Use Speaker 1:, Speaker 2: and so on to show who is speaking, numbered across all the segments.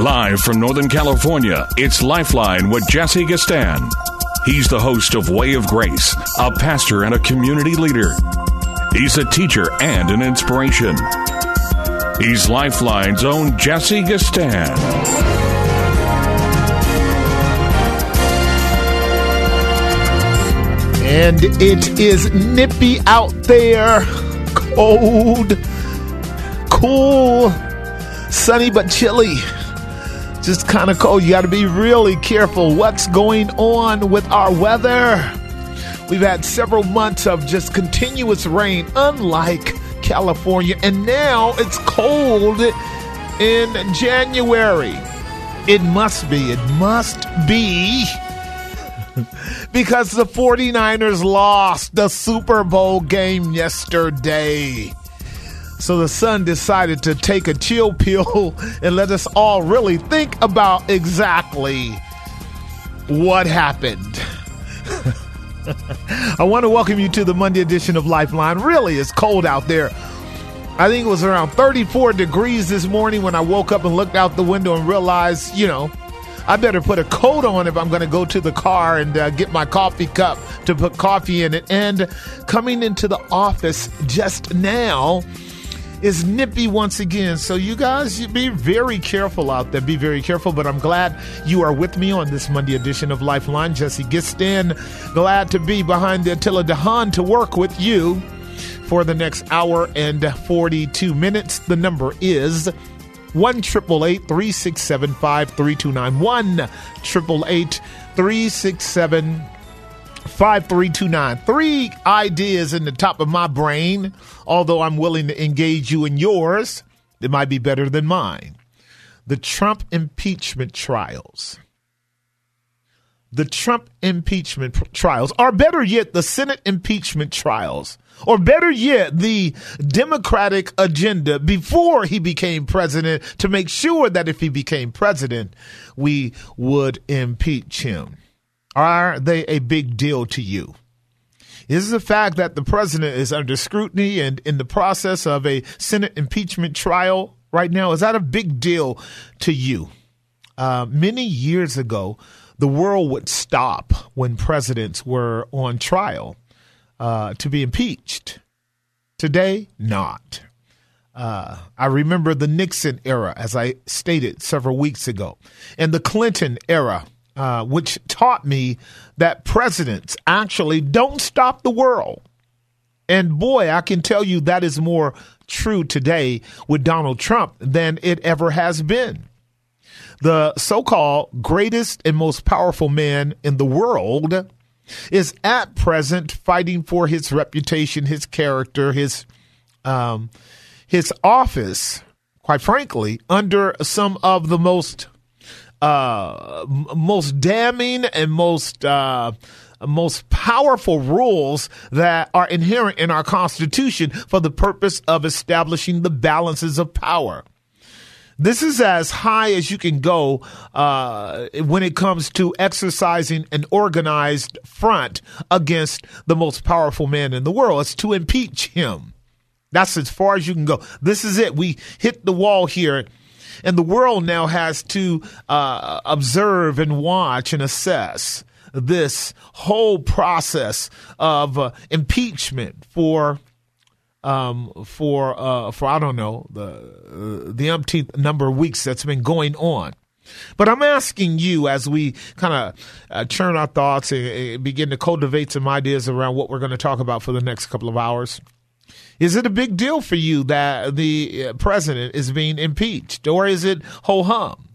Speaker 1: Live from Northern California, it's Lifeline with Jesse Gistand. He's the host of Way of Grace, a pastor and a community leader. He's a teacher and an inspiration. He's Lifeline's own Jesse Gistand.
Speaker 2: And it is nippy out there, cold, cool, sunny but chilly. Just kind of cold. You got to be really careful what's going on with our weather. We've had several months of just continuous rain, unlike California, and now it's cold in January. It must be. It must be because the 49ers lost the Super Bowl game yesterday. So the sun decided to take a chill pill and let us all really think about exactly what happened. I want to welcome you to the Monday edition of Lifeline. Really, it's cold out there. I think it was around 34 degrees this morning when I woke up and looked out the window and realized, you know, I better put a coat on if I'm going to go to the car and uh, get my coffee cup to put coffee in it. And coming into the office just now is nippy once again. So you guys you be very careful out there. Be very careful. But I'm glad you are with me on this Monday edition of Lifeline. Jesse Gistand, glad to be behind the Attila Dehan to work with you for the next hour and 42 minutes. The number is one triple eight three six seven five three two nine one triple eight three six seven five three two nine. Three ideas in the top of my brain. Although I'm willing to engage you in yours, it might be better than mine. The Trump impeachment trials. The Trump impeachment trials, or better yet, the Senate impeachment trials or better yet, the Democratic agenda before he became president to make sure that if he became president, we would impeach him. Are they a big deal to you? Is the fact that the president is under scrutiny and in the process of a Senate impeachment trial right now, is that a big deal to you? Uh, many years ago, the world would stop when presidents were on trial uh, to be impeached. Today, not. Uh, I remember the Nixon era, as I stated several weeks ago, and the Clinton era, uh, which taught me that presidents actually don't stop the world. And boy, I can tell you that is more true today with Donald Trump than it ever has been. The so called greatest and most powerful man in the world is at present fighting for his reputation, his character, his um, his office. Quite frankly, under some of the most uh, most damning and most uh, most powerful rules that are inherent in our Constitution for the purpose of establishing the balances of power. This is as high as you can go uh, when it comes to exercising an organized front against the most powerful man in the world. It's to impeach him. That's as far as you can go. This is it. We hit the wall here. And the world now has to uh, observe and watch and assess this whole process of uh, impeachment for um, for uh, for I don't know the uh, the umpteenth number of weeks that's been going on. But I'm asking you as we kind of uh, churn our thoughts and, and begin to cultivate some ideas around what we're going to talk about for the next couple of hours. Is it a big deal for you that the uh, president is being impeached, or is it ho hum?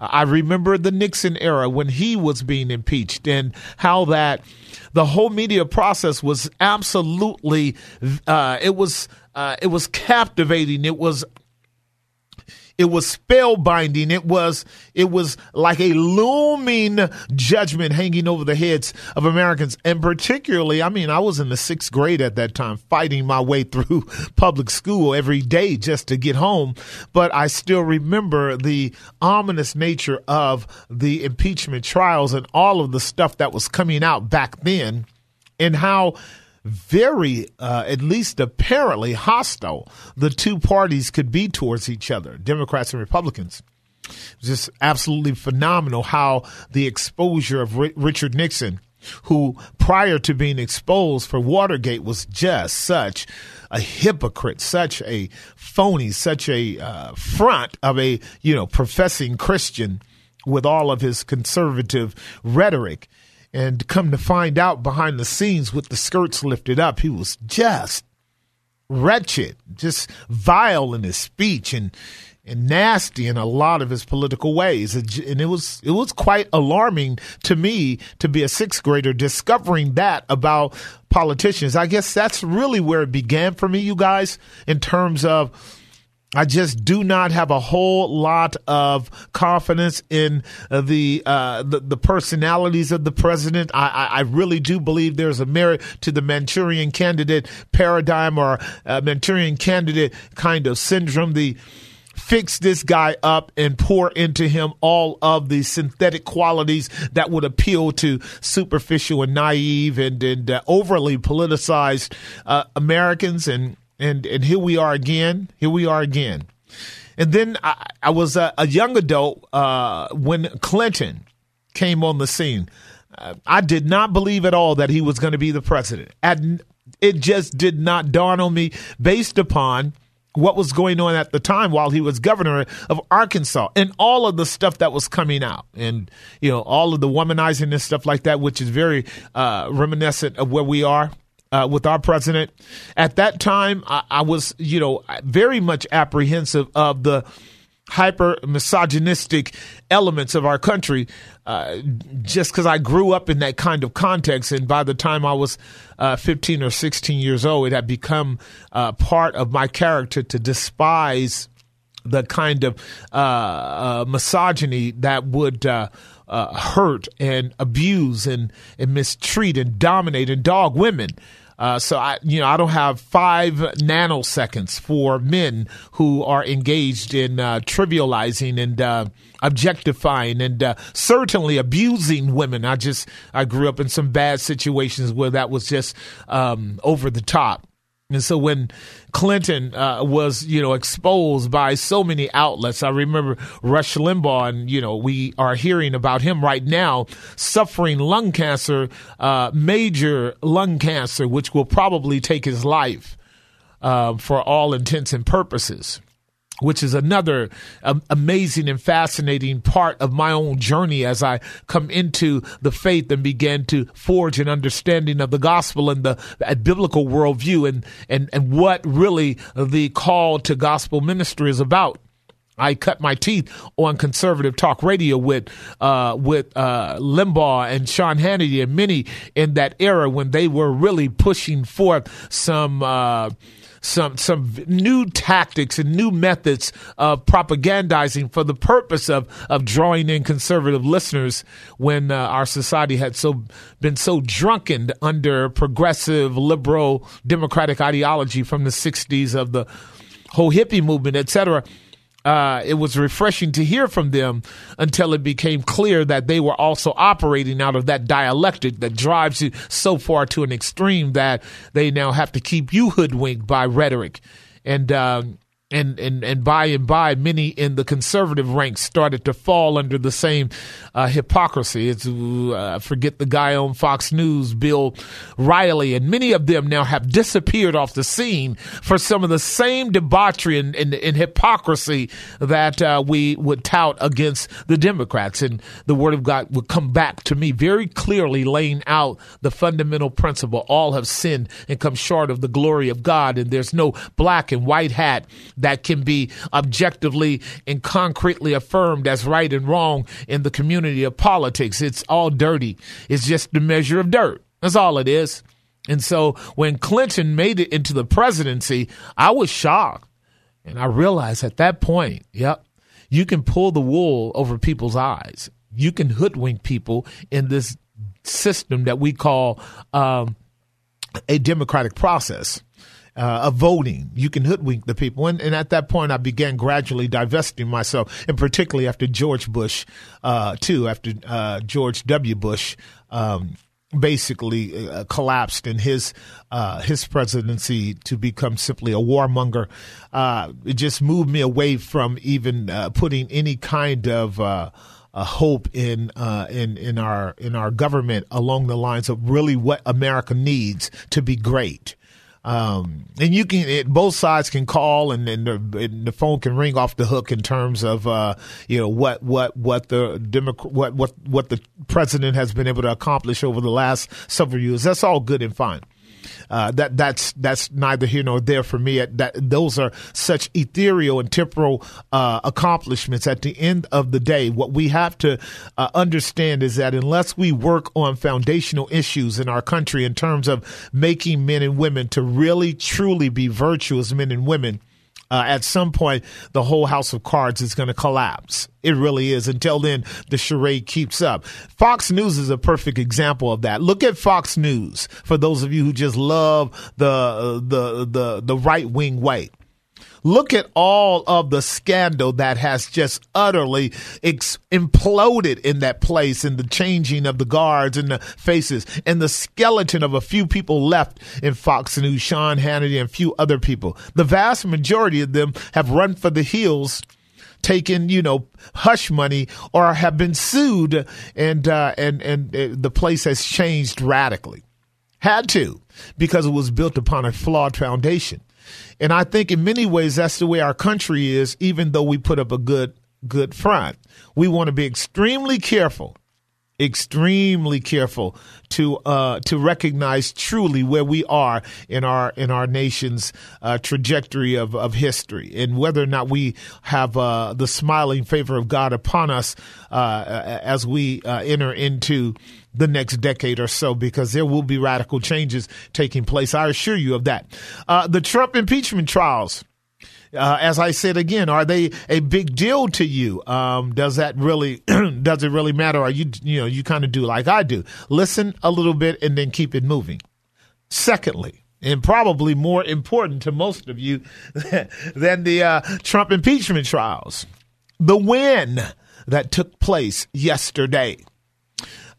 Speaker 2: I remember the Nixon era when he was being impeached and how that the whole media process was absolutely uh, it was uh, it was captivating. It was it was spellbinding. It was it was like a looming judgment hanging over the heads of Americans, and particularly, I mean, I was in the sixth grade at that time, fighting my way through public school every day just to get home. But I still remember the ominous nature of the impeachment trials and all of the stuff that was coming out back then, and how very, uh, at least apparently, hostile the two parties could be towards each other, Democrats and Republicans. Just absolutely phenomenal how the exposure of R- Richard Nixon, who prior to being exposed for Watergate was just such a hypocrite, such a phony, such a uh, front of a you know professing Christian with all of his conservative rhetoric and come to find out behind the scenes with the skirts lifted up, he was just wretched, just vile in his speech and and nasty in a lot of his political ways. And it was it was quite alarming to me to be a sixth grader discovering that about politicians. I guess that's really where it began for me, you guys, in terms of I just do not have a whole lot of confidence in uh, the, uh, the, the personalities of the president. I, I, I, really do believe there's a merit to the Manchurian candidate paradigm or uh, Manchurian candidate kind of syndrome. The fix this guy up and pour into him all of the synthetic qualities that would appeal to superficial and naive and, and uh, overly politicized uh, Americans and and and here we are again. Here we are again. And then I, I was a, a, young adult uh, when Clinton came on the scene. Uh, I did not believe at all that he was going to be the president. And it just did not dawn on me based upon what was going on at the time while he was governor of Arkansas and all of the stuff that was coming out and you know all of the womanizing and stuff like that which is very uh, reminiscent of where we are uh, with our president. At that time, I, I, was, you know, very much apprehensive of the hyper misogynistic elements of our country, uh, just because I grew up in that kind of context. And by the time I was uh, 15 or 16 years old, it had become uh, part of my character to despise the kind of uh, uh, misogyny that would uh, hurt and abuse and, and mistreat and dominate and dog women. Uh, so I, you know, I don't have five nanoseconds for men who are engaged in uh, trivializing and uh, objectifying and uh, certainly abusing women. I just I grew up in some bad situations where that was just um, over the top. And so when Clinton uh, was, you know, exposed by so many outlets, I remember Rush Limbaugh, and you know, we are hearing about him right now suffering lung cancer, uh, major lung cancer, which will probably take his life uh, for all intents and purposes which is another um, amazing and fascinating part of my own journey as I come into the faith and begin to forge an understanding of the gospel and the biblical worldview and, and, and what really the call to gospel ministry is about. I cut my teeth on conservative talk radio with uh, with uh, Limbaugh and Sean Hannity and many in that era when they were really pushing forth some. Uh, some some new tactics and new methods of propagandizing for the purpose of of drawing in conservative listeners when uh, our society had so been so drunken under progressive liberal democratic ideology from the 60s of the whole hippie movement etc uh, it was refreshing to hear from them until it became clear that they were also operating out of that dialectic that drives you so far to an extreme that they now have to keep you hoodwinked by rhetoric. And um, and, and, and by and by, many in the conservative ranks started to fall under the same uh, hypocrisy. It's, uh, forget the guy on Fox News, Bill O'Reilly, and many of them now have disappeared off the scene for some of the same debauchery and, and, and hypocrisy that uh, we would tout against the Democrats. And the Word of God would come back to me very clearly, laying out the fundamental principle all have sinned and come short of the glory of God, and there's no black and white hat that can be objectively and concretely affirmed as right and wrong in the community of politics. It's all dirty. It's just the measure of dirt. That's all it is. And so when Clinton made it into the presidency, I was shocked. And I realized at that point, yep, you can pull the wool over people's eyes. You can hoodwink people in this system that we call um, a democratic process. Uh, of voting. You can hoodwink the people. And, and, at that point, I began gradually divesting myself, and particularly after George Bush, uh, too, after uh, George W. Bush um, basically uh, collapsed in his uh, his presidency to become simply a warmonger. Uh, it just moved me away from even uh, putting any kind of uh, hope in uh, in in our in our government along the lines of really what America needs to be great. Um, and you can, it, both sides can call and, and, the, and, the, phone can ring off the hook in terms of, uh, you know, what, what, what the what, what, what the president has been able to accomplish over the last several years. That's all good and fine. Uh, that that's that's neither here nor there for me. That those are such ethereal and temporal uh, accomplishments. At the end of the day, what we have to uh, understand is that unless we work on foundational issues in our country in terms of making men and women to really truly be virtuous men and women uh, at some point, the whole house of cards is going to collapse. It really is. Until then, the charade keeps up. Fox News is a perfect example of that. Look at Fox News for those of you who just love the the the the right wing way. Look at all of the scandal that has just utterly ex- imploded in that place and the changing of the guards and the faces and the skeleton of a few people left in Fox News, Sean Hannity and a few other people. The vast majority of them have run for the hills taken, you know, hush money or have been sued, and uh, and and uh, the place has changed radically. Had to because it was built upon a flawed foundation. And I think in many ways that's the way our country is, even though we put up a good good front. We want to be extremely careful, extremely careful to uh, to recognize truly where we are in our in our nation's uh, trajectory of, of history, and whether or not we have uh, the smiling favor of God upon us uh, as we uh, enter into the next decade or so because there will be radical changes taking place. I assure you of that. Uh, the Trump impeachment trials. Uh, as I said again, are they a big deal to you? Um, does that really does it really matter? Are you you know you kind of do like I do, listen a little bit and then keep it moving. Secondly, and probably more important to most of you than the uh, Trump impeachment trials, the win that took place yesterday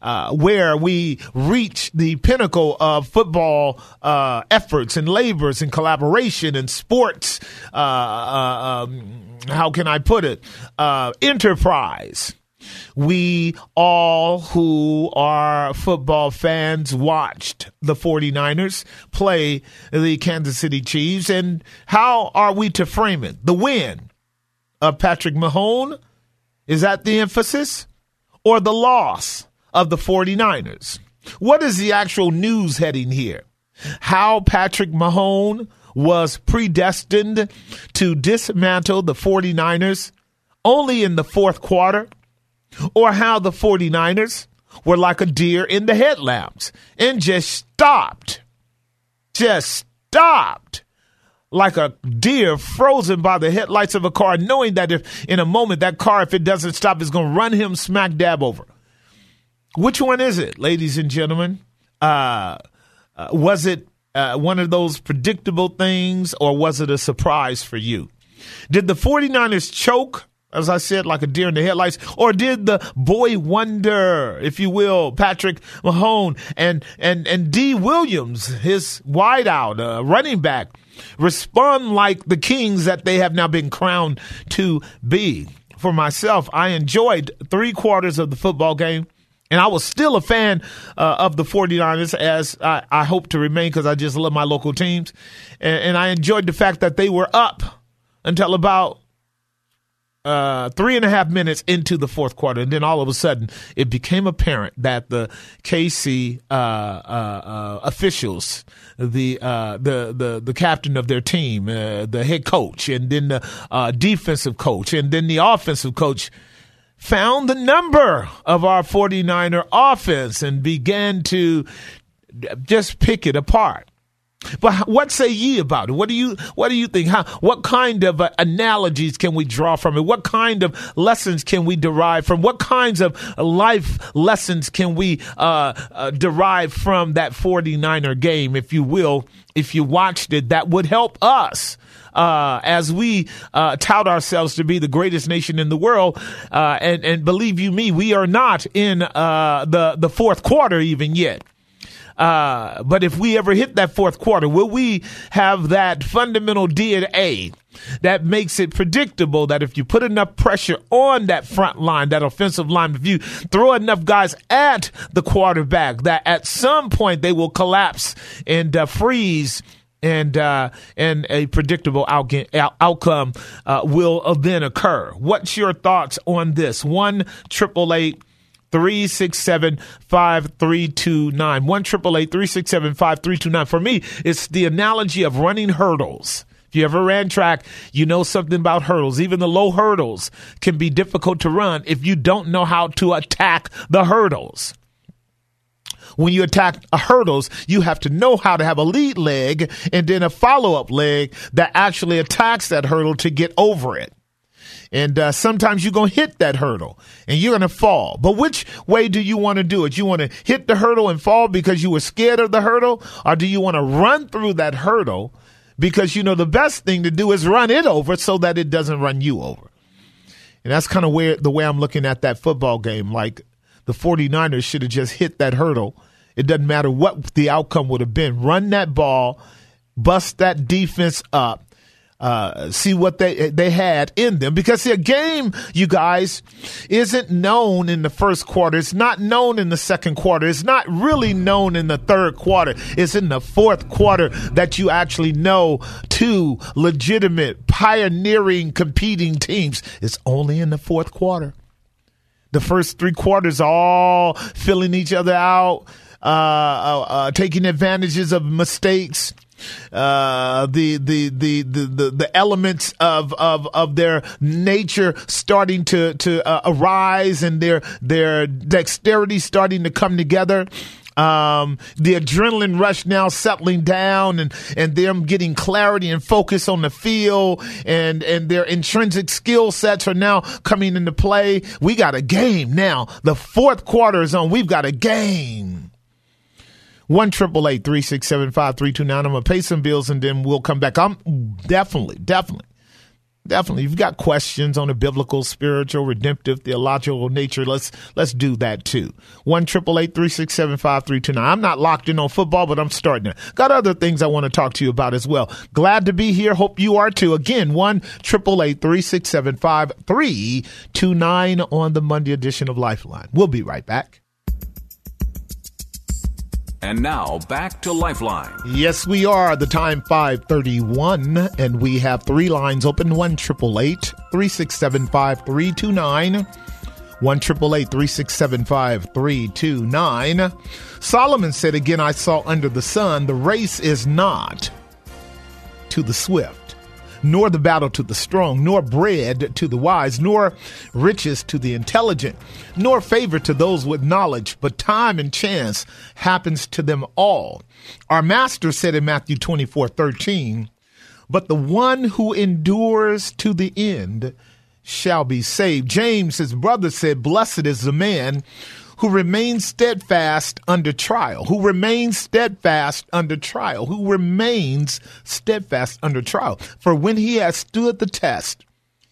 Speaker 2: uh, where we reach the pinnacle of football uh, efforts and labors and collaboration and sports. Uh, uh um, how can I put it? Uh, enterprise. We all who are football fans watched the 49ers play the Kansas City Chiefs. And how are we to frame it? The win of Patrick Mahone? Is that the emphasis? Or the loss of the 49ers. What is the actual news heading here? How Patrick Mahone was predestined to dismantle the 49ers only in the fourth quarter, or how the 49ers were like a deer in the headlamps and just stopped, just stopped like a deer frozen by the headlights of a car, knowing that if in a moment that car, if it doesn't stop, is going to run him smack dab over. Which one is it, ladies and gentlemen? Uh, uh, was it uh, one of those predictable things or was it a surprise for you? Did the 49ers choke, as I said, like a deer in the headlights, or did the boy wonder, if you will, Patrick Mahone and, and, and D. Williams, his wideout, uh, running back, respond like the kings that they have now been crowned to be? For myself, I enjoyed three quarters of the football game. And I was still a fan uh, of the 49ers, as I, I hope to remain because I just love my local teams. And, and, I enjoyed the fact that they were up until about uh, three and a half minutes into the fourth quarter. And then all of a sudden, it became apparent that the KC uh, uh, uh, officials, the, uh, the, the, the captain of their team, the head coach, and then the defensive coach, and then the offensive coach – found the number of our 49er offense and began to just pick it apart. But what say ye about it? What do you what do you think? How what kind of uh, analogies can we draw from it? What kind of lessons can we derive from? What kinds of life lessons can we uh, uh, derive from that 49er game, if you will, if you watched it? That would help us. Uh, as we uh, tout ourselves to be the greatest nation in the world, uh, and and believe you me, we are not in uh, the the fourth quarter even yet. Uh, but if we ever hit that fourth quarter, will we have that fundamental DNA that makes it predictable that if you put enough pressure on that front line, that offensive line, if you throw enough guys at the quarterback, that at some point they will collapse and uh, freeze and uh, and a predictable outcome uh, will then occur. What's your thoughts on this? One triple eight 367 5329. 1 367 5329. For me, it's the analogy of running hurdles. If you ever ran track, you know something about hurdles. Even the low hurdles can be difficult to run if you don't know how to attack the hurdles. When you attack hurdles, you have to know how to have a lead leg and then a follow up leg that actually attacks that hurdle to get over it. And uh, sometimes you're going to hit that hurdle and you're going to fall. But which way do you want to do it? You want to hit the hurdle and fall because you were scared of the hurdle? Or do you want to run through that hurdle because you know the best thing to do is run it over so that it doesn't run you over? And that's kind of where the way I'm looking at that football game. Like the 49ers should have just hit that hurdle. It doesn't matter what the outcome would have been. Run that ball, bust that defense up, uh, see what they they had in them because a game, you guys, isn't known in the first quarter. It's not known in the second quarter. It's not really known in the third quarter. It's in the fourth quarter that you actually know two legitimate, pioneering, competing teams. It's only in the fourth quarter. The first three quarters all filling each other out, uh, uh, uh taking advantages of mistakes uh, the, the, the, the, the, elements of, of, of their nature starting to, to uh, arise and their, their dexterity starting to come together. Um, the adrenaline rush now settling down and, and them getting clarity and focus on the field and, and their intrinsic skill sets are now coming into play. We got a game now. The fourth quarter is on. We've got a game. One triple eight three six seven five three two nine. I'm gonna pay some bills and then we'll come back. I'm definitely, definitely, definitely. You've got questions on the biblical, spiritual, redemptive, theological nature, let's let's do that too. One triple eight three six seven five three two nine. I'm not locked in on football, but I'm starting to. Got other things I want to talk to you about as well. Glad to be here. Hope you are too. Again, one triple eight three six seven five three two nine on the Monday edition of Lifeline. We'll be right back.
Speaker 1: And now back to Lifeline.
Speaker 2: Yes, we are. The time 531, and we have three lines open. One triple eight three six seven five three two nine. One triple eight three six seven five three two nine. Solomon said again, I saw under the sun, the race is not to the swift nor the battle to the strong, nor bread to the wise, nor riches to the intelligent, nor favor to those with knowledge, but time and chance happens to them all. Our master said in Matthew 24 13, but the one who endures to the end shall be saved. James, his brother, said, Blessed is the man who remains steadfast under trial, who remains steadfast under trial, who remains steadfast under trial. For when he has stood the test,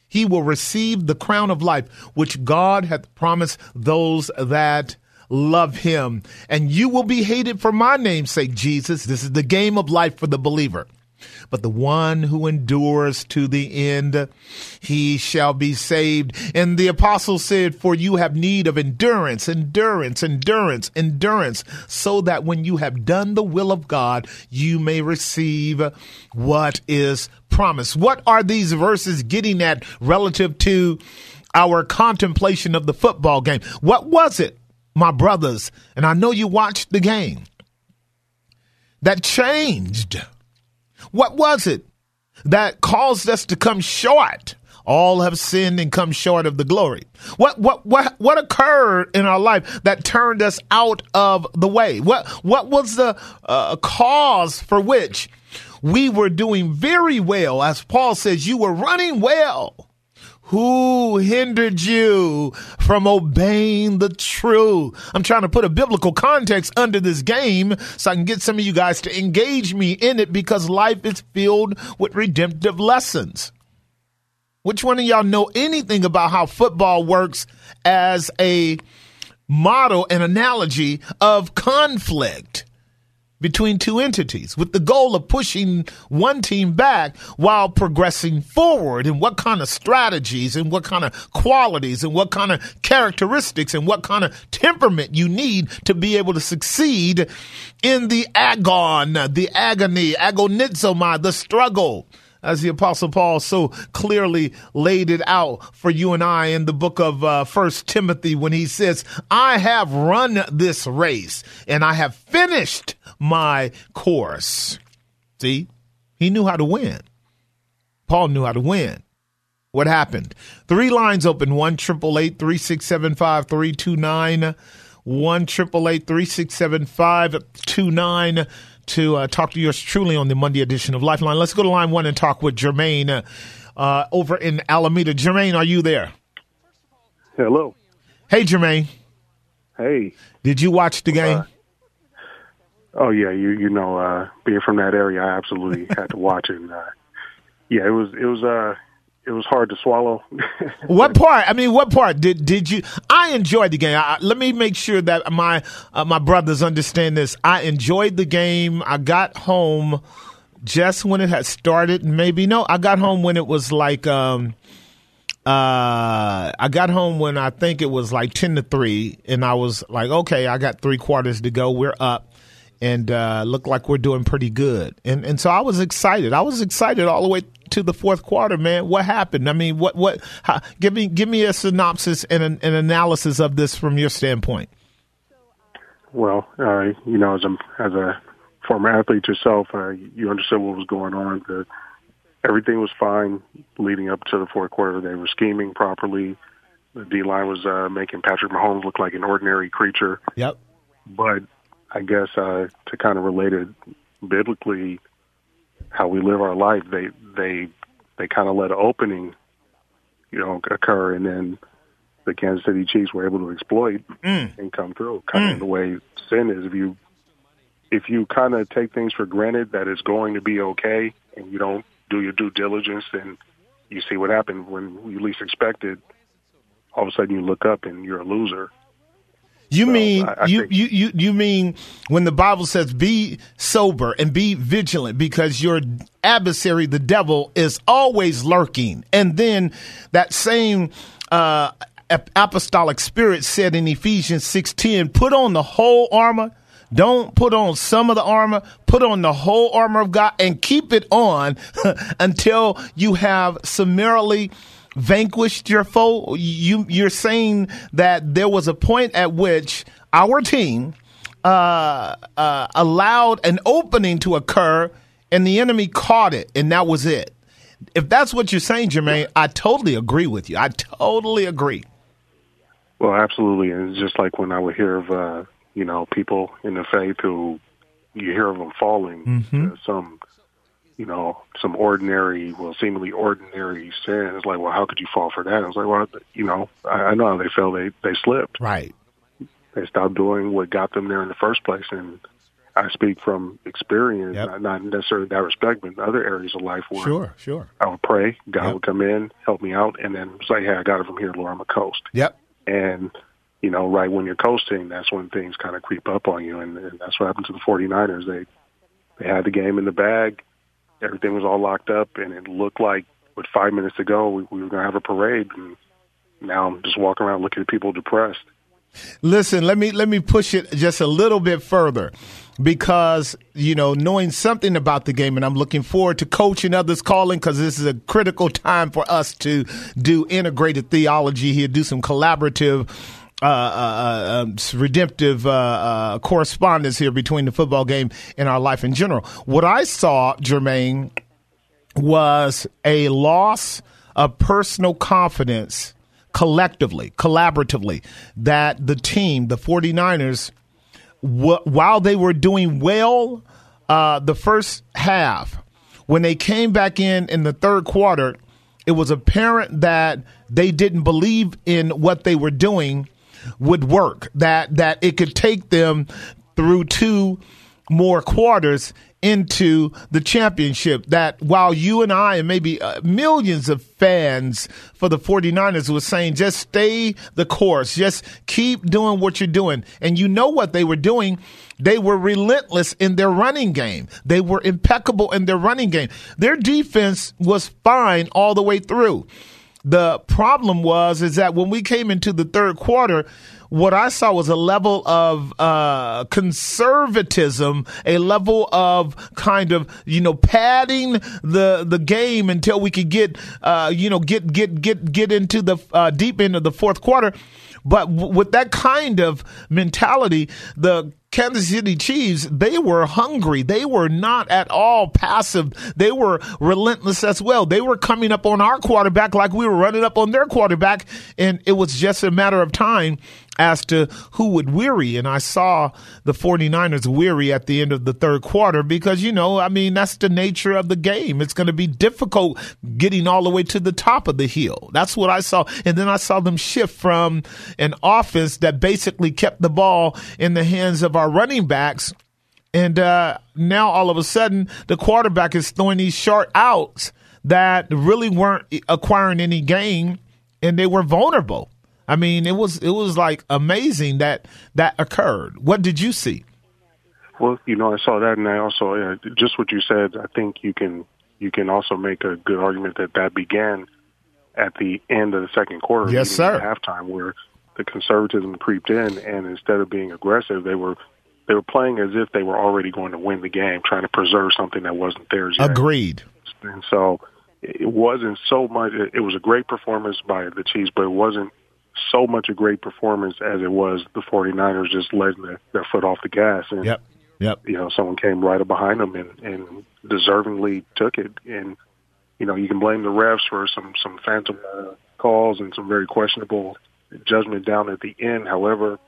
Speaker 2: he will receive the crown of life which God hath promised those that love him. And you will be hated for my name's sake, Jesus. This is the game of life for the believer but the one who endures to the end, he shall be saved. And the apostle said, For you have need of endurance, endurance, endurance, endurance, so that when you have done the will of God, you may receive what is promised. What are these verses getting at relative to our contemplation of the football game? What was it, my brothers? And I know you watched the game that changed what was it that caused us to come short All have sinned and come short of the glory. What what what what occurred in our life that turned us out of the way? What what was the uh, cause for which we were doing very well? As Paul says, you were running well. Who hindered you from obeying the truth? I'm trying to put a biblical context under this game so I can get some of you guys to engage me in it because life is filled with redemptive lessons. Which one of y'all know anything about how football works as a model and analogy of conflict? Between two entities with the goal of pushing one team back while progressing forward and what kind of strategies and what kind of qualities and what kind of characteristics and what kind of temperament you need to be able to succeed in the agon, the agony, agonizomai, the struggle as the apostle paul so clearly laid it out for you and i in the book of uh, first timothy when he says i have run this race and i have finished my course. See? He knew how to win. Paul knew how to win. What happened? Three lines open. One triple eight three six seven five three two nine. One triple eight three six seven five two nine to uh, talk to yours truly on the Monday edition of Lifeline. Let's go to line one and talk with Jermaine uh, over in Alameda. Jermaine, are you there?
Speaker 3: Hello.
Speaker 2: Hey, Jermaine.
Speaker 3: Hey.
Speaker 2: Did you watch the game? Uh,
Speaker 3: oh yeah, you you know, uh, being from that area, I absolutely had to watch it. And, uh, yeah, it was it was uh it was hard to swallow.
Speaker 2: what part? I mean, what part did did you? I enjoyed the game. I, let me make sure that my uh, my brothers understand this. I enjoyed the game. I got home just when it had started. Maybe no, I got home when it was like um uh I got home when I think it was like 10 to 3 and I was like okay I got 3 quarters to go we're up and uh look like we're doing pretty good and and so I was excited I was excited all the way to the fourth quarter, man, what happened? I mean, what what? How, give me give me a synopsis and an, an, analysis of this from your standpoint.
Speaker 3: Well, uh, you know, as a as a former athlete yourself, uh, you understood what was going on. The, everything was fine leading up to the fourth quarter. They were scheming properly. The D line was uh, making Patrick Mahomes look like an ordinary creature.
Speaker 2: Yep.
Speaker 3: But I guess uh, to kind of relate it biblically, how we live our life, they they they kind of let an opening, you know, occur, and then the Kansas City Chiefs were able to exploit mm. and come through. Kind mm. of the way sin is. If you if you kind of take things for granted that it's going to be okay, and you don't do your due diligence, then you see what happened when you least expect it. All of a sudden, you look up and you're a loser.
Speaker 2: You so mean I, I you, you you you mean when the Bible says be sober and be vigilant because your adversary the devil is always lurking. And then that same uh, apostolic spirit said in Ephesians 6:10 put on the whole armor. Don't put on some of the armor. Put on the whole armor of God and keep it on until you have summarily vanquished your foe? You you're saying that there was a point at which our team uh, uh, allowed an opening to occur, and the enemy caught it, and that was it. If that's what you're saying, Jermaine, I totally agree with you. I totally agree.
Speaker 3: Well, absolutely, and it's just like when I would hear of uh, you know people in the faith who you hear of them falling mm-hmm. some you know, some ordinary, well, seemingly ordinary sin. It's like, well, how could you fall for that? I was like, well, you know, I, I know how they fell. They they slipped.
Speaker 2: Right.
Speaker 3: They stopped doing what got them there in the first place. And I speak from experience, yep. not, not necessarily that respect, but in other areas of life where
Speaker 2: sure, sure.
Speaker 3: I would pray, God yep. would come in, help me out, and then say, hey, I got it from here, Lord, I'm a coast.
Speaker 2: Yep.
Speaker 3: And you know, right when you're coasting, that's when things kind of creep up on you, and, and that's what happened to the 49ers. They they had the game in the bag everything was all locked up, and it looked like with five minutes to go, we, we were going to have a parade. And now I'm just walking around looking at people depressed.
Speaker 2: Listen, let me let me push it just a little bit further because you know knowing something about the game and I'm looking forward to coaching others calling because this is a critical time for us to do integrated theology here, do some collaborative uh, uh, um, redemptive uh, uh, correspondence here between the football game and our life in general. What I saw, Jermaine, was a loss of personal confidence collectively, collaboratively, that the team, the 49ers, w- while they were doing well uh, the first half, when they came back in in the third quarter, it was apparent that they didn't believe in what they were doing would work. That that it could take them through two more quarters into the championship that while you and I and maybe uh, millions of fans for the 49ers were saying just stay the course. Just keep doing what you're doing. And you know what they were doing? They were relentless in their running game. They were impeccable in their running game. Their defense was fine all the way through the problem was is that when we came into the third quarter what I saw was a level of uh, conservatism, a level of kind of you know padding the the game until we could get uh, you know get get get get into the uh, deep end of the fourth quarter. But w- with that kind of mentality, the Kansas City Chiefs, they were hungry. They were not at all passive. They were relentless as well. They were coming up on our quarterback like we were running up on their quarterback. And it was just a matter of time as to who would weary. And I saw the 49ers weary at the end of the third quarter because, you know, I mean, that's the nature of the game. It's going to be difficult getting all the way to the top of the hill. That's what I saw. And then I saw them shift from an offense that basically kept the ball in the hands of our running backs. And uh, now all of a sudden, the quarterback is throwing these short outs that really weren't acquiring any gain and they were vulnerable. I mean, it was it was like amazing that that occurred. What did you see?
Speaker 3: Well, you know, I saw that, and I also uh, just what you said. I think you can you can also make a good argument that that began at the end of the second quarter.
Speaker 2: Yes, sir.
Speaker 3: Halftime, where the conservatism creeped in, and instead of being aggressive, they were they were playing as if they were already going to win the game, trying to preserve something that wasn't theirs yet.
Speaker 2: Agreed.
Speaker 3: And so it wasn't so much. It was a great performance by the Chiefs, but it wasn't so much a great performance as it was the 49ers just letting their, their foot off the gas. And,
Speaker 2: yep. Yep.
Speaker 3: You know, someone came right up behind them and, and deservingly took it. And, you know, you can blame the refs for some, some phantom uh, calls and some very questionable judgment down at the end. However,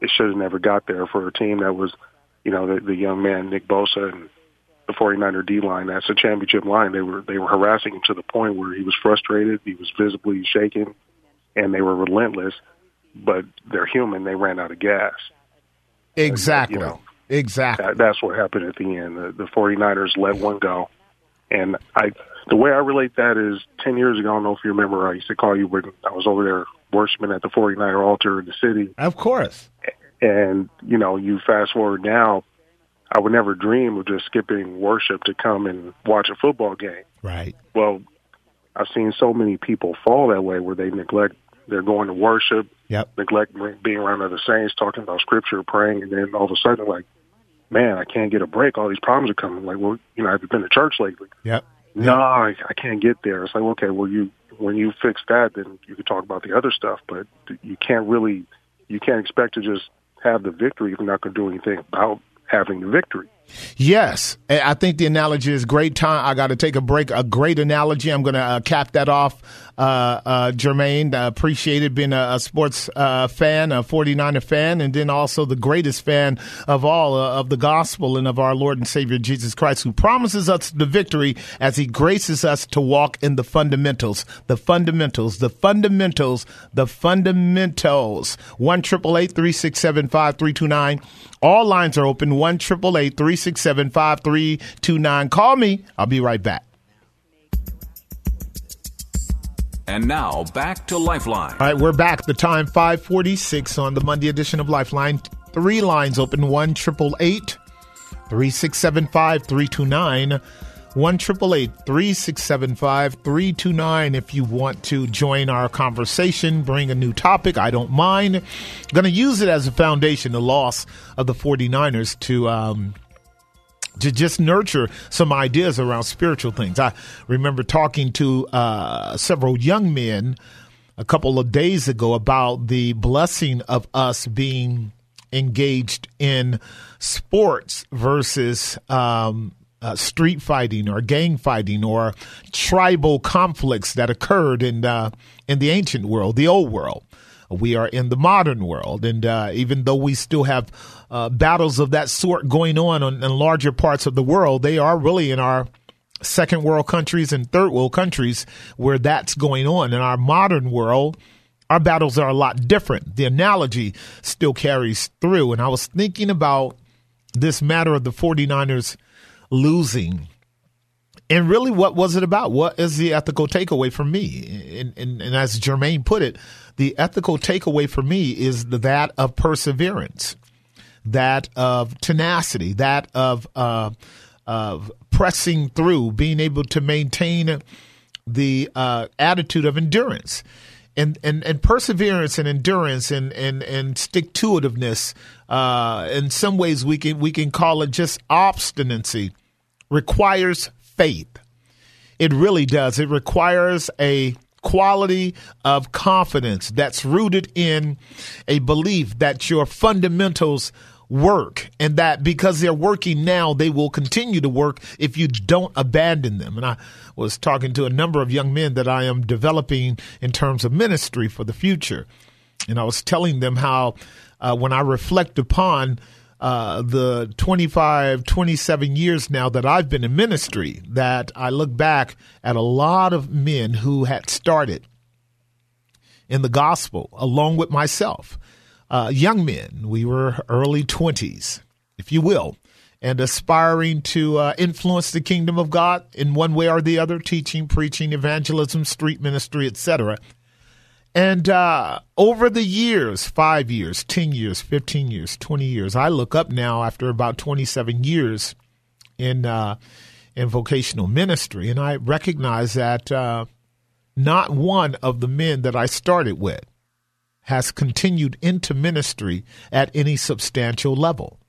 Speaker 3: it should have never got there for a team that was, you know, the, the young man, Nick Bosa and the 49er D line. That's a championship line. They were, they were harassing him to the point where he was frustrated. He was visibly shaking and they were relentless, but they're human. They ran out of gas.
Speaker 2: Uh, exactly.
Speaker 3: You know,
Speaker 2: exactly.
Speaker 3: That, that's what happened at the end. The, the 49ers let one go. And I, the way I relate that is 10 years ago, I don't know if you remember, I used to call you when I was over there worshiping at the 49er altar in the city.
Speaker 2: Of course.
Speaker 3: And, you know, you fast forward now, I would never dream of just skipping worship to come and watch a football game.
Speaker 2: Right.
Speaker 3: Well, I've seen so many people fall that way where they neglect they're going to worship,
Speaker 2: yep.
Speaker 3: neglect being around other saints, talking about scripture, praying, and then all of a sudden, like, man, I can't get a break. All these problems are coming. Like, well, you know, have you been to church lately?
Speaker 2: Yep.
Speaker 3: No, I, I can't get there. It's like, okay, well, you when you fix that, then you can talk about the other stuff. But you can't really, you can't expect to just have the victory if you're not going to do anything about having the victory.
Speaker 2: Yes, I think the analogy is great. Time I got to take a break. A great analogy. I'm going to uh, cap that off. Uh, uh, Jermaine, uh, appreciated being a, a sports uh, fan, a 49er fan, and then also the greatest fan of all uh, of the gospel and of our Lord and Savior Jesus Christ, who promises us the victory as He graces us to walk in the fundamentals, the fundamentals, the fundamentals, the fundamentals. One triple eight three six seven five three two nine. All lines are open. One triple eight three six seven five three two nine. Call me. I'll be right back.
Speaker 1: And now back to Lifeline.
Speaker 2: All right, we're back. The time 546 on the Monday edition of Lifeline. Three lines open, one triple eight, three six seven five three two nine. One triple eight three six seven five three two nine. If you want to join our conversation, bring a new topic, I don't mind. Going to use it as a foundation, the loss of the 49ers to um, to just nurture some ideas around spiritual things. I remember talking to uh, several young men a couple of days ago about the blessing of us being engaged in sports versus um, uh, street fighting or gang fighting or tribal conflicts that occurred in uh, in the ancient world, the old world. We are in the modern world, and uh, even though we still have uh, battles of that sort going on, on in larger parts of the world, they are really in our second world countries and third world countries where that's going on. In our modern world, our battles are a lot different. The analogy still carries through. And I was thinking about this matter of the 49ers losing. And really, what was it about? What is the ethical takeaway for me? And, and, and as Jermaine put it, the ethical takeaway for me is that of perseverance, that of tenacity, that of uh, of pressing through, being able to maintain the uh, attitude of endurance. And, and, and perseverance and endurance and, and, and stick to itiveness, uh, in some ways we can, we can call it just obstinacy, requires faith. It really does. It requires a quality of confidence that's rooted in a belief that your fundamentals work and that because they're working now, they will continue to work if you don't abandon them. And I was talking to a number of young men that I am developing in terms of ministry for the future. And I was telling them how uh, when I reflect upon uh, the 25, 27 years now that I've been in ministry, that I look back at a lot of men who had started in the gospel along with myself. Uh, young men, we were early 20s, if you will, and aspiring to uh, influence the kingdom of God in one way or the other, teaching, preaching, evangelism, street ministry, etc. And uh, over the years, five years, 10 years, 15 years, 20 years, I look up now after about 27 years in, uh, in vocational ministry, and I recognize that uh, not one of the men that I started with has continued into ministry at any substantial level.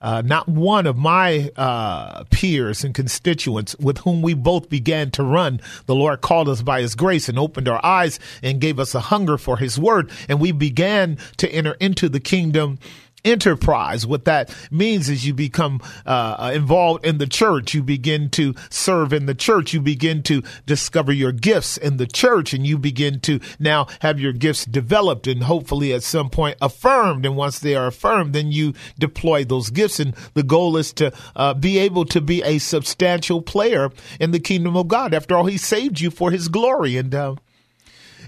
Speaker 2: Uh, not one of my uh, peers and constituents with whom we both began to run, the Lord called us by His grace and opened our eyes and gave us a hunger for His word. And we began to enter into the kingdom enterprise. What that means is you become uh, involved in the church. You begin to serve in the church. You begin to discover your gifts in the church, and you begin to now have your gifts developed and hopefully at some point affirmed. And once they are affirmed, then you deploy those gifts. And the goal is to uh, be able to be a substantial player in the kingdom of God. After all, He saved you for His glory. And uh,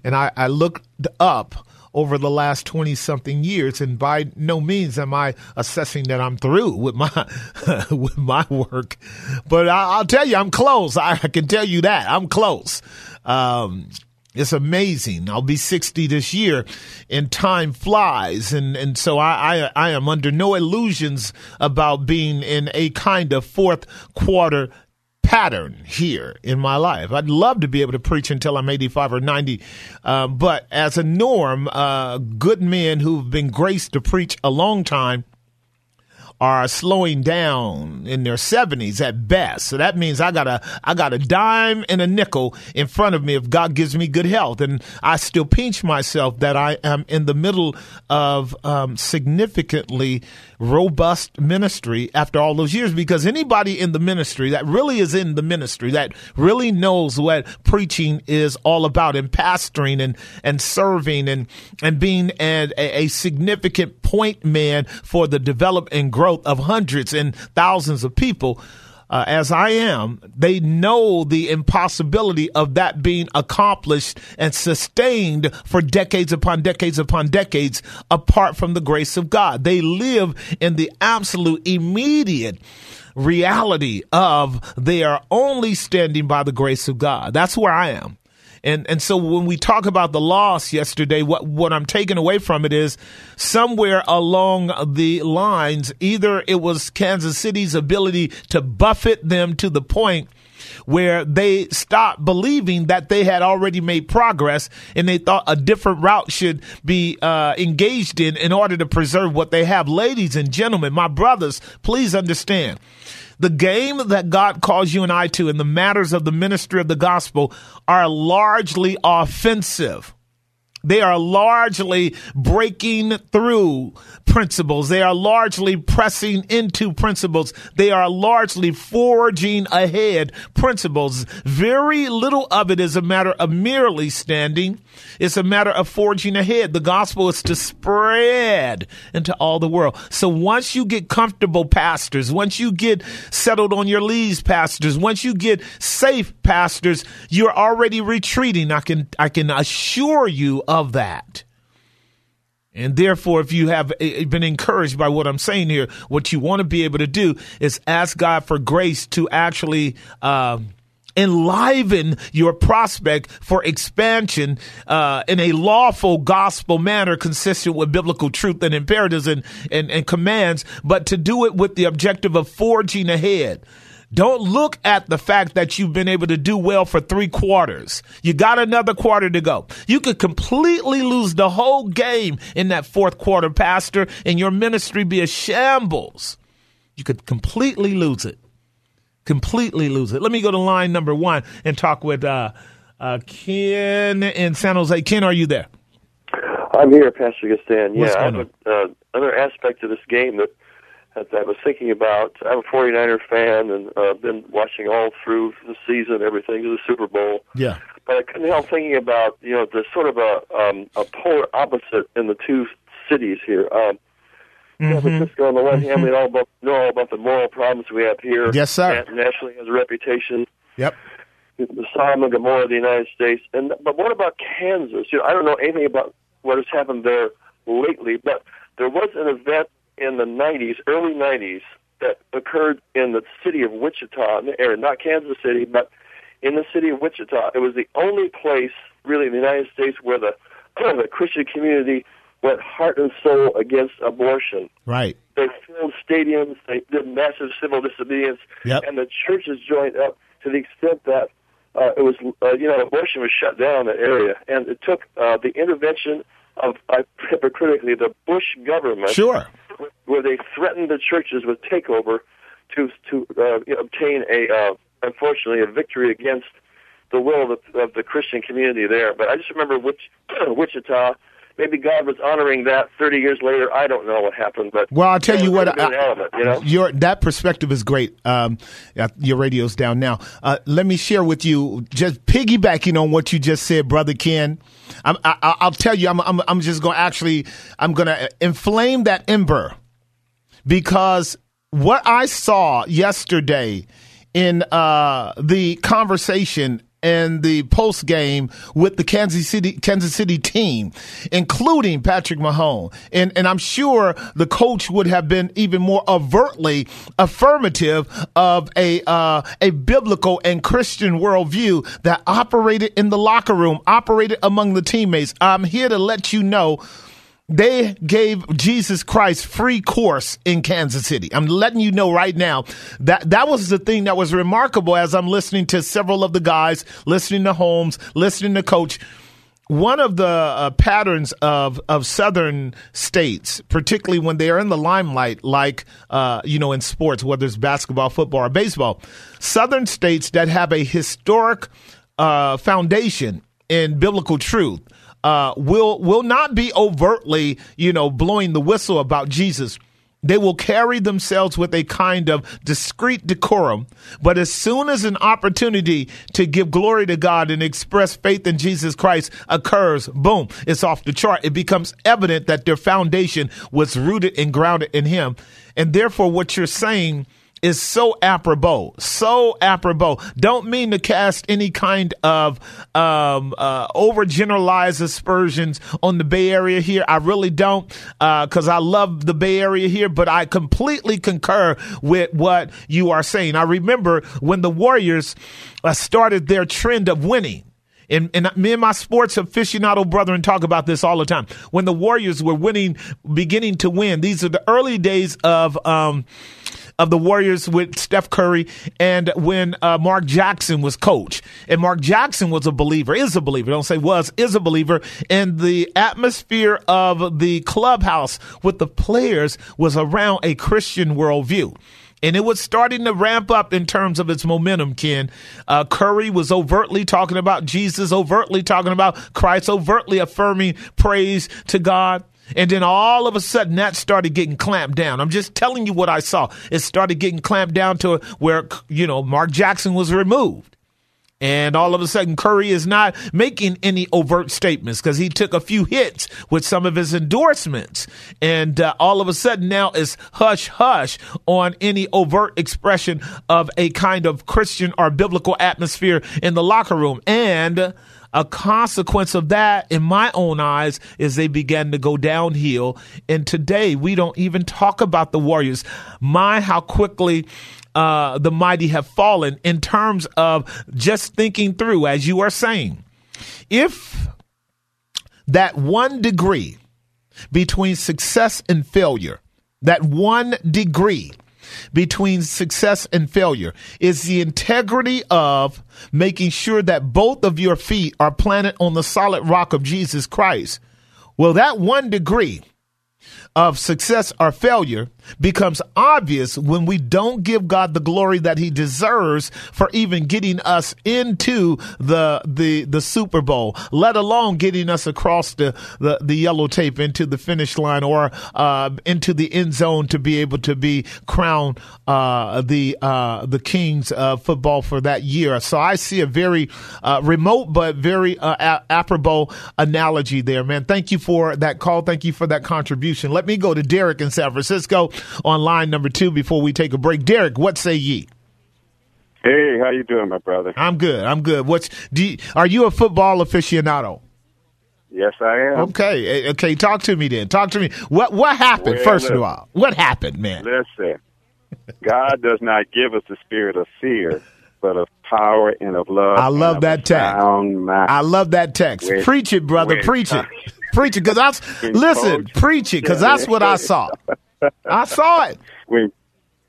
Speaker 2: and I, I looked up over the last 20 something years. And by no means am I assessing that I'm through with my, with my work, but I, will tell you, I'm close. I, I, can tell you that I'm close. Um, it's amazing. I'll be 60 this year and time flies. And, and so I, I, I am under no illusions about being in a kind of fourth quarter pattern here in my life. I'd love to be able to preach until I'm 85 or 90. Uh, but as a norm, uh, good men who've been graced to preach a long time are slowing down in their 70s at best. So that means I got a I got a dime and a nickel in front of me if God gives me good health, and I still pinch myself that I am in the middle of um, significantly robust ministry after all those years. Because anybody in the ministry that really is in the ministry that really knows what preaching is all about, and pastoring and and serving and and being a, a significant point man for the development and growth growth of hundreds and thousands of people. Uh, as I am, they know the impossibility of that being accomplished and sustained for decades upon decades upon decades apart from the grace of God. They live in the absolute immediate reality of they are only standing by the grace of God. That's where I am. And and so when we talk about the loss yesterday, what what I'm taking away from it is somewhere along the lines, either it was Kansas City's ability to buffet them to the point where they stopped believing that they had already made progress and they thought a different route should be uh, engaged in in order to preserve what they have. Ladies and gentlemen, my brothers, please understand the game that God calls you and I to in the matters of the ministry of the gospel are largely offensive. They are largely breaking through principles. They are largely pressing into principles. They are largely forging ahead principles. Very little of it is a matter of merely standing. It's a matter of forging ahead. The gospel is to spread into all the world. So once you get comfortable, pastors, once you get settled on your leads, pastors, once you get safe, pastors, you're already retreating. I can, I can assure you of that. And therefore, if you have been encouraged by what I'm saying here, what you want to be able to do is ask God for grace to actually um, enliven your prospect for expansion uh, in a lawful gospel manner consistent with biblical truth and imperatives and, and, and commands, but to do it with the objective of forging ahead. Don't look at the fact that you've been able to do well for three quarters. You got another quarter to go. You could completely lose the whole game in that fourth quarter, Pastor, and your ministry be a shambles. You could completely lose it. Completely lose it. Let me go to line number one and talk with uh, uh, Ken in San Jose. Ken, are you there?
Speaker 4: I'm here, Pastor Gistand.
Speaker 2: What's
Speaker 4: Yeah, I have a, uh, another aspect of this game that that I was thinking about. I'm a 49er fan and uh, been watching all through the season, everything to the Super Bowl.
Speaker 2: Yeah.
Speaker 4: But I couldn't help thinking about you know the sort of a um, a polar opposite in the two cities here. Um, San Francisco on the one hand, we know all about know all about the moral problems we have here.
Speaker 2: Yes, sir.
Speaker 4: And nationally has a reputation
Speaker 2: Yep.
Speaker 4: the Sodom and Gomorrah of the United States. And but what about Kansas? You know, I don't know anything about what has happened there lately, but there was an event in the '90s, early '90s, that occurred in the city of Wichita, area, not Kansas City, but in the city of Wichita. It was the only place, really, in the United States where the the Christian community went heart and soul against abortion.
Speaker 2: Right.
Speaker 4: They filled stadiums. They did massive civil disobedience,
Speaker 2: Yep.
Speaker 4: and the churches joined up to the extent that uh, it was, uh, you know, abortion was shut down in that area, and it took uh, the intervention of, uh, hypocritically, the Bush government,
Speaker 2: Sure.
Speaker 4: Where they threatened the churches with takeover to to uh, obtain a, uh, unfortunately, a victory against the will of the, of the Christian community there. But I just remember Wich- Wichita. Maybe God was honoring that 30 years later. I don't know what happened, but
Speaker 2: Well, I'll tell you what.
Speaker 4: could have been
Speaker 2: I-
Speaker 4: element, you know.
Speaker 2: Your that perspective is great. Um, uh, your radio's down now. Uh, let me share with you, just piggybacking on what you just said, brother Ken. I'm, I, I- I'll tell you, I'm, I'm, I'm just going to actually, I'm going to inflame that ember because what I saw yesterday in uh, the conversation and the post game with the Kansas City Kansas City team, including Patrick Mahomes, and and I'm sure the coach would have been even more overtly affirmative of a uh, a biblical and Christian worldview that operated in the locker room, operated among the teammates. I'm here to let you know they gave Jesus Christ free course in Kansas City. I'm letting you know right now that that was the thing that was remarkable as I'm listening to several of the guys, listening to Holmes, listening to Coach. One of the uh, patterns of, of southern states, particularly when they are in the limelight, like, uh, you know, in sports, whether it's basketball, football, or baseball, southern states that have a historic uh, foundation in biblical truth uh, will will not be overtly, you know, blowing the whistle about Jesus. They will carry themselves with a kind of discreet decorum, but as soon as an opportunity to give glory to God and express faith in Jesus Christ occurs, boom, it's off the chart. It becomes evident that their foundation was rooted and grounded in Him. And therefore, what you're saying is so apropos, so apropos. Don't mean to cast any kind of um, uh, overgeneralized aspersions on the Bay Area here. I really don't, because I love the Bay Area here. But I completely concur with what you are saying. I remember when the Warriors uh, started their trend of winning. And, and me and my sports aficionado brethren talk about this all the time. When the Warriors were winning, beginning to win, these are the early days of um, of the Warriors with Steph Curry and when uh, Mark Jackson was coach. And Mark Jackson was a believer, is a believer, don't say was, is a believer. And the atmosphere of the clubhouse with the players was around a Christian worldview. And it was starting to ramp up in terms of its momentum, Ken. Uh, Curry was overtly talking about Jesus, overtly talking about Christ, overtly affirming praise to God. And then all of a sudden that started getting clamped down. I'm just telling you what I saw. It started getting clamped down to where, you know, Mark Jackson was removed. And all of a sudden, Curry is not making any overt statements because he took a few hits with some of his endorsements. And uh, all of a sudden, now it's hush hush on any overt expression of a kind of Christian or biblical atmosphere in the locker room. And a consequence of that, in my own eyes, is they began to go downhill. And today, we don't even talk about the Warriors. My, how quickly uh, the mighty have fallen in terms of just thinking through, as you are saying. If that one degree between success and failure, that one degree between success and failure is the integrity of making sure that both of your feet are planted on the solid rock of Jesus Christ. Well, that one degree of success or failure becomes obvious when we don't give God the glory that he deserves for even getting us into the the the Super Bowl, let alone getting us across the the, the yellow tape into the finish line or uh, into the end zone to be able to be crowned uh, the uh, the kings of football for that year. So I see a very uh, remote but very uh, apropos analogy there, man. Thank you for that call. Thank you for that contribution. Let me go to Derek in San Francisco on line number two before we take a break. Derek, what say ye?
Speaker 5: Hey, how you doing, my brother?
Speaker 2: I'm good. I'm good. What's do? You, are you a football aficionado?
Speaker 5: Yes, I am.
Speaker 2: Okay, eh, okay. Talk to me then. Talk to me. What what happened? Well, first of all, what happened, man?
Speaker 5: Listen, God does not give us the spirit of fear, but of power and of love.
Speaker 2: I love that text. I love that text. With, preach it, brother. Preach it. Preach it, because I listen. Coach. Preach it, because that's what I saw. I saw it.
Speaker 5: When,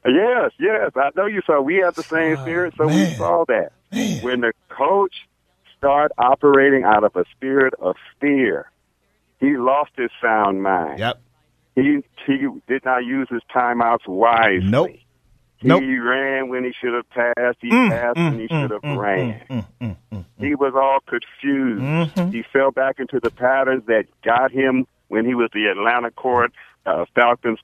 Speaker 5: yes, yes, I know you saw. We have the same spirit, so man. we saw that. Man. When the coach started operating out of a spirit of fear, he lost his sound mind.
Speaker 2: Yep.
Speaker 5: He he did not use his timeouts wisely.
Speaker 2: Nope.
Speaker 5: He ran when he should have passed. He mm, passed mm, when he mm, should have mm, ran. Mm, mm, he was all confused. Mm-hmm. He fell back into the patterns that got him when he was the Atlanta court uh, Falcons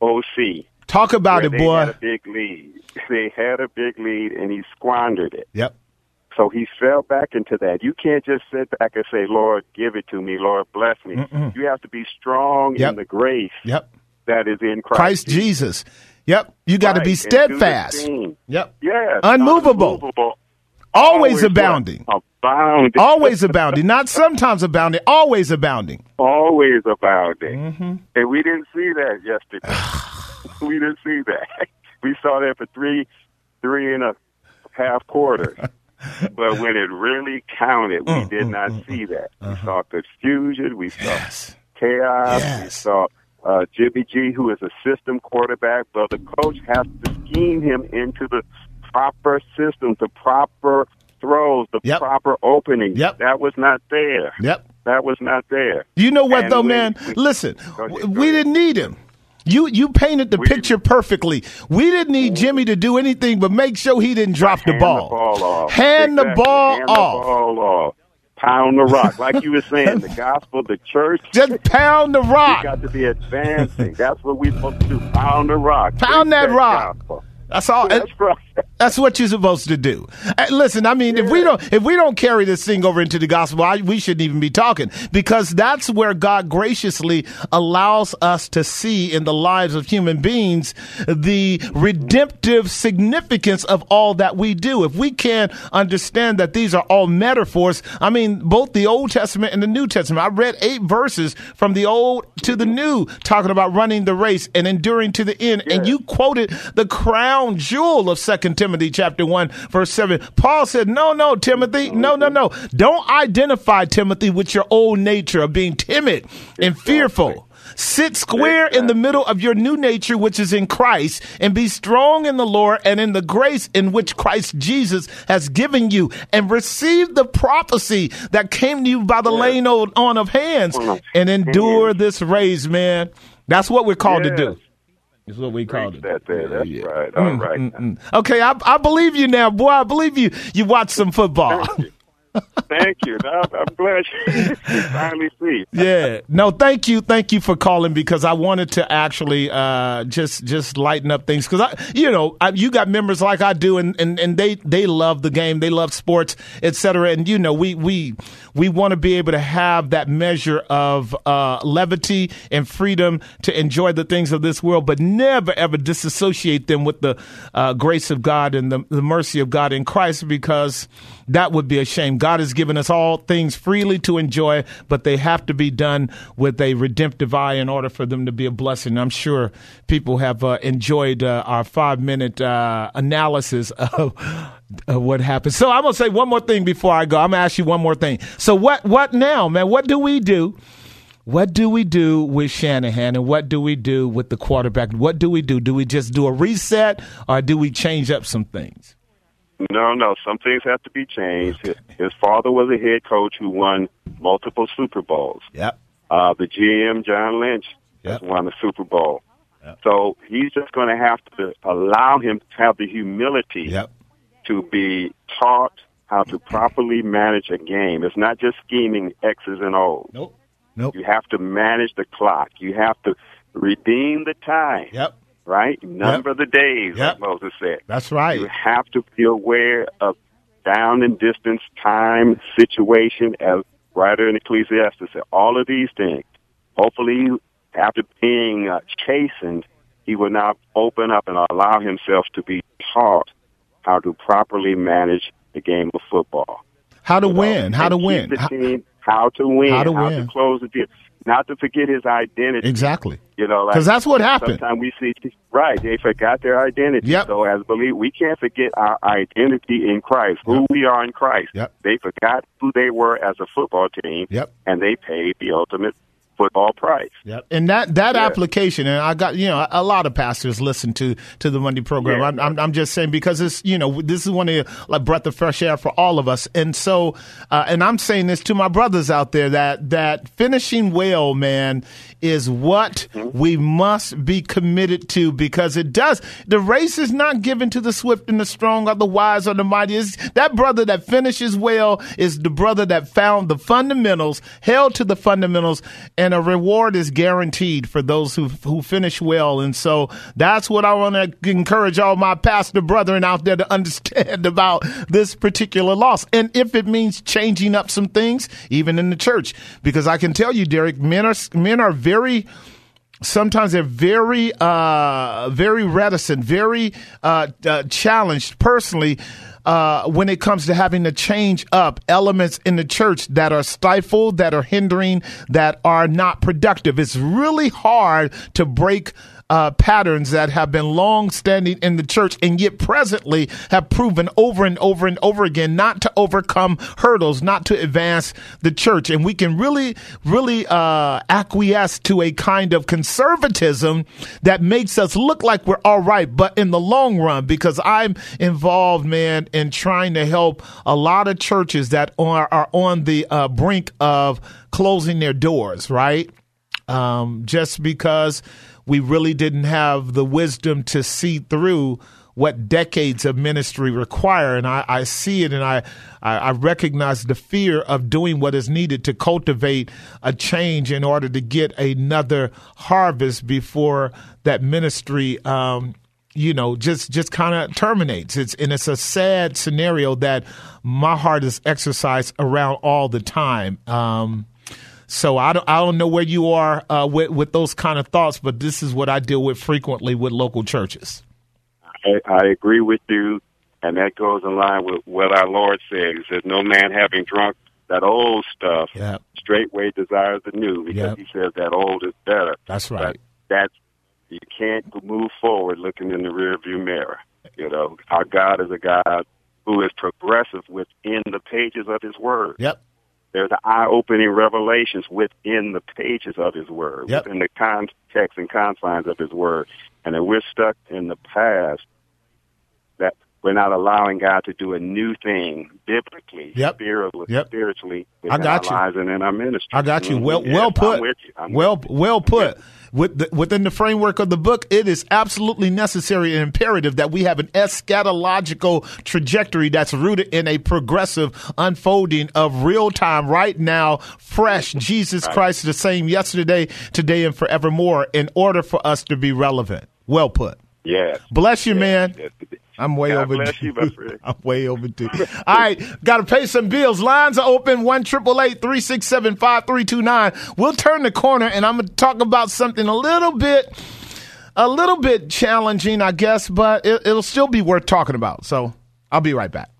Speaker 5: OC.
Speaker 2: Talk about it, boy.
Speaker 5: They had a big lead. They had a big lead, and he squandered it.
Speaker 2: Yep.
Speaker 5: So he fell back into that. You can't just sit back and say, "Lord, give it to me. Lord, bless me." Mm-mm. You have to be strong
Speaker 2: yep.
Speaker 5: in the grace
Speaker 2: yep.
Speaker 5: that is in Christ,
Speaker 2: Christ Jesus. Yep. You got right. to be steadfast.
Speaker 5: Yep. Yeah.
Speaker 2: Unmovable. unmovable. Always, always abounding.
Speaker 5: Abounding.
Speaker 2: always abounding. Not sometimes abounding. Always abounding.
Speaker 5: Always abounding. Mm-hmm. And we didn't see that yesterday. we didn't see that. We saw that for three, three and a half quarters. but when it really counted, we mm, did mm, not mm, see that. Uh-huh. We saw confusion. We saw
Speaker 2: yes.
Speaker 5: chaos.
Speaker 2: Yes.
Speaker 5: We saw uh, Jimmy G, who is a system quarterback, but the coach has to scheme him into the proper system, the proper throws, the
Speaker 2: yep.
Speaker 5: proper opening.
Speaker 2: Yep.
Speaker 5: That was not there.
Speaker 2: Yep.
Speaker 5: That was not there.
Speaker 2: You know what, and though, we, man? We, Listen, ahead, we didn't need him. You you painted the we picture perfectly. We didn't need Jimmy to do anything but make sure he didn't drop the ball.
Speaker 5: The ball off.
Speaker 2: Hand
Speaker 5: exactly.
Speaker 2: the ball
Speaker 5: hand
Speaker 2: off.
Speaker 5: The ball off. Pound the rock, like you were saying. the gospel, the church.
Speaker 2: Just pound the rock.
Speaker 5: We got to be advancing. That's what we're supposed to do. Pound the rock.
Speaker 2: Pound that, that rock. Gospel. That's all.
Speaker 5: That's right.
Speaker 2: That's what you're supposed to do. Uh, listen, I mean, yeah. if we don't if we don't carry this thing over into the gospel, I, we shouldn't even be talking because that's where God graciously allows us to see in the lives of human beings the redemptive significance of all that we do. If we can't understand that these are all metaphors, I mean, both the Old Testament and the New Testament. I read eight verses from the Old to the New talking about running the race and enduring to the end, yeah. and you quoted the crown jewel of Second Timothy Timothy chapter 1 verse 7. Paul said, no, no, Timothy, no, no, no. Don't identify Timothy with your old nature of being timid and fearful. Sit square in the middle of your new nature, which is in Christ, and be strong in the Lord and in the grace in which Christ Jesus has given you, and receive the prophecy that came to you by the laying on of hands, and endure this race, man. That's what we're called to do. Is what we called it.
Speaker 5: That there. That's yeah. right. All mm, right. Mm, mm.
Speaker 2: Okay, I, I believe you now, boy. I believe you. You watch some football.
Speaker 5: Thank you. No, I'm glad you finally see.
Speaker 2: yeah. No, thank you, thank you for calling because I wanted to actually uh, just just lighten up things because I, you know, I, you got members like I do, and, and, and they they love the game, they love sports, etc. And you know, we we we want to be able to have that measure of uh, levity and freedom to enjoy the things of this world, but never ever disassociate them with the uh, grace of God and the, the mercy of God in Christ because that would be a shame. God has given us all things freely to enjoy, but they have to be done with a redemptive eye in order for them to be a blessing. I'm sure people have uh, enjoyed uh, our five minute uh, analysis of, what happened. So I'm gonna say one more thing before I go. I'm gonna ask you one more thing. So what what now, man? What do we do? What do we do with Shanahan and what do we do with the quarterback? What do we do? Do we just do a reset or do we change up some things?
Speaker 5: No, no. Some things have to be changed. His, his father was a head coach who won multiple Super Bowls.
Speaker 2: Yep.
Speaker 5: Uh, the GM, John Lynch,
Speaker 2: Yep.
Speaker 5: has won the Super Bowl. Yep. So he's just going to have to allow him to have the humility
Speaker 2: Yep.
Speaker 5: to be taught how to properly manage a game. It's not just scheming X's and O's.
Speaker 2: Nope. Nope.
Speaker 5: You have to manage the clock. You have to redeem the time.
Speaker 2: Yep.
Speaker 5: Right? Number the days,
Speaker 2: Yep.
Speaker 5: like Moses said.
Speaker 2: That's right.
Speaker 5: You have to be aware of down and distance, time, situation, as writer in Ecclesiastes said. All of these things. Hopefully, after being uh, chastened, he will now open up and allow himself to be taught how to properly manage the game of football.
Speaker 2: How to win? How to win?
Speaker 5: The
Speaker 2: How-
Speaker 5: team, how to win?
Speaker 2: How to win.
Speaker 5: close the deal? Not to forget his identity.
Speaker 2: Exactly.
Speaker 5: You know, like
Speaker 2: 'Cause that's what happened.
Speaker 5: Sometimes we see, right? They forgot their identity.
Speaker 2: Yep.
Speaker 5: So as believe, we can't forget our identity in Christ, who we are in Christ.
Speaker 2: Yep.
Speaker 5: They forgot who they were as a football team.
Speaker 2: Yep.
Speaker 5: And they paid the ultimate football price.
Speaker 2: Yep. And that that
Speaker 5: Yeah.
Speaker 2: application, and I got you know a lot of pastors listen to to the Monday program.
Speaker 5: Yeah.
Speaker 2: I'm, I'm I'm just saying because it's you know this is one of the, like breath of fresh air for all of us, and so uh, and I'm saying this to my brothers out there that that finishing well, man, is what we must be committed to because it does. The race is not given to the swift and the strong or the wise or the mighty. It's that brother that finishes well is the brother that found the fundamentals, held to the fundamentals, and a reward is guaranteed for those who who finish well. And so that's what I want to encourage all my pastor brethren out there to understand about this particular loss. And if it means changing up some things, even in the church, because I can tell you, Derek, men are men are very sometimes they're very uh very reticent very uh, uh challenged personally uh, when it comes to having to change up elements in the church that are stifled, that are hindering, that are not productive. It's really hard to break uh, patterns that have been long standing in the church and yet presently have proven over and over and over again not to overcome hurdles, not to advance the church. And we can really, really uh, acquiesce to a kind of conservatism that makes us look like we're all right, but in the long run, because I'm involved, man, in trying to help a lot of churches that are, are on the uh, brink of closing their doors, right? um, just because we really didn't have the wisdom to see through what decades of ministry require. And I, I see it and I, I, I recognize the fear of doing what is needed to cultivate a change in order to get another harvest before that ministry um, you know just just kind of terminates it's and it's a sad scenario that my heart is exercised around all the time um so I don't, I don't know where you are uh, with, with those kind of thoughts, but this is what I deal with frequently with local churches.
Speaker 5: I, I agree with you, and that goes in line with what our Lord said. He says, "No man having drunk that old stuff,
Speaker 2: Yeah,
Speaker 5: straightway desires the new," because
Speaker 2: Yep.
Speaker 5: he says that old is better.
Speaker 2: that's
Speaker 5: But
Speaker 2: right.
Speaker 5: that's you can't move forward looking in the rearview mirror. You know, our God is a God who is progressive within the pages of His Word.
Speaker 2: Yep.
Speaker 5: There's eye-opening revelations within the pages of His Word,
Speaker 2: Yep.
Speaker 5: within the context and confines of His Word. And if we're stuck in the past, we're not allowing God to do a new thing biblically,
Speaker 2: Yep.
Speaker 5: spiritually,
Speaker 2: Yep.
Speaker 5: spiritually
Speaker 2: I got
Speaker 5: our
Speaker 2: you.
Speaker 5: lives and in our ministry.
Speaker 2: I got you.
Speaker 5: Mhm.
Speaker 2: Well,
Speaker 5: Yes,
Speaker 2: well
Speaker 5: I'm
Speaker 2: put.
Speaker 5: with you. I'm
Speaker 2: well,
Speaker 5: with you.
Speaker 2: well put. With the, within the framework of the book, it is absolutely necessary and imperative that we have an eschatological trajectory that's rooted in a progressive unfolding of real time, right now, fresh. Jesus Christ, the same yesterday, today, and forevermore. In order for us to be relevant. Well put.
Speaker 5: Yes.
Speaker 2: Bless you,
Speaker 5: Yes.
Speaker 2: man.
Speaker 5: Yes.
Speaker 2: I'm way
Speaker 5: God
Speaker 2: overdue.
Speaker 5: bless you, my friend.
Speaker 2: I'm way overdue. All right, got to pay some bills. Lines are open one triple eight three six seven five three two nine. We'll turn the corner, and I'm going to talk about something a little bit, a little bit challenging, I guess, but it, it'll still be worth talking about. So I'll be right back.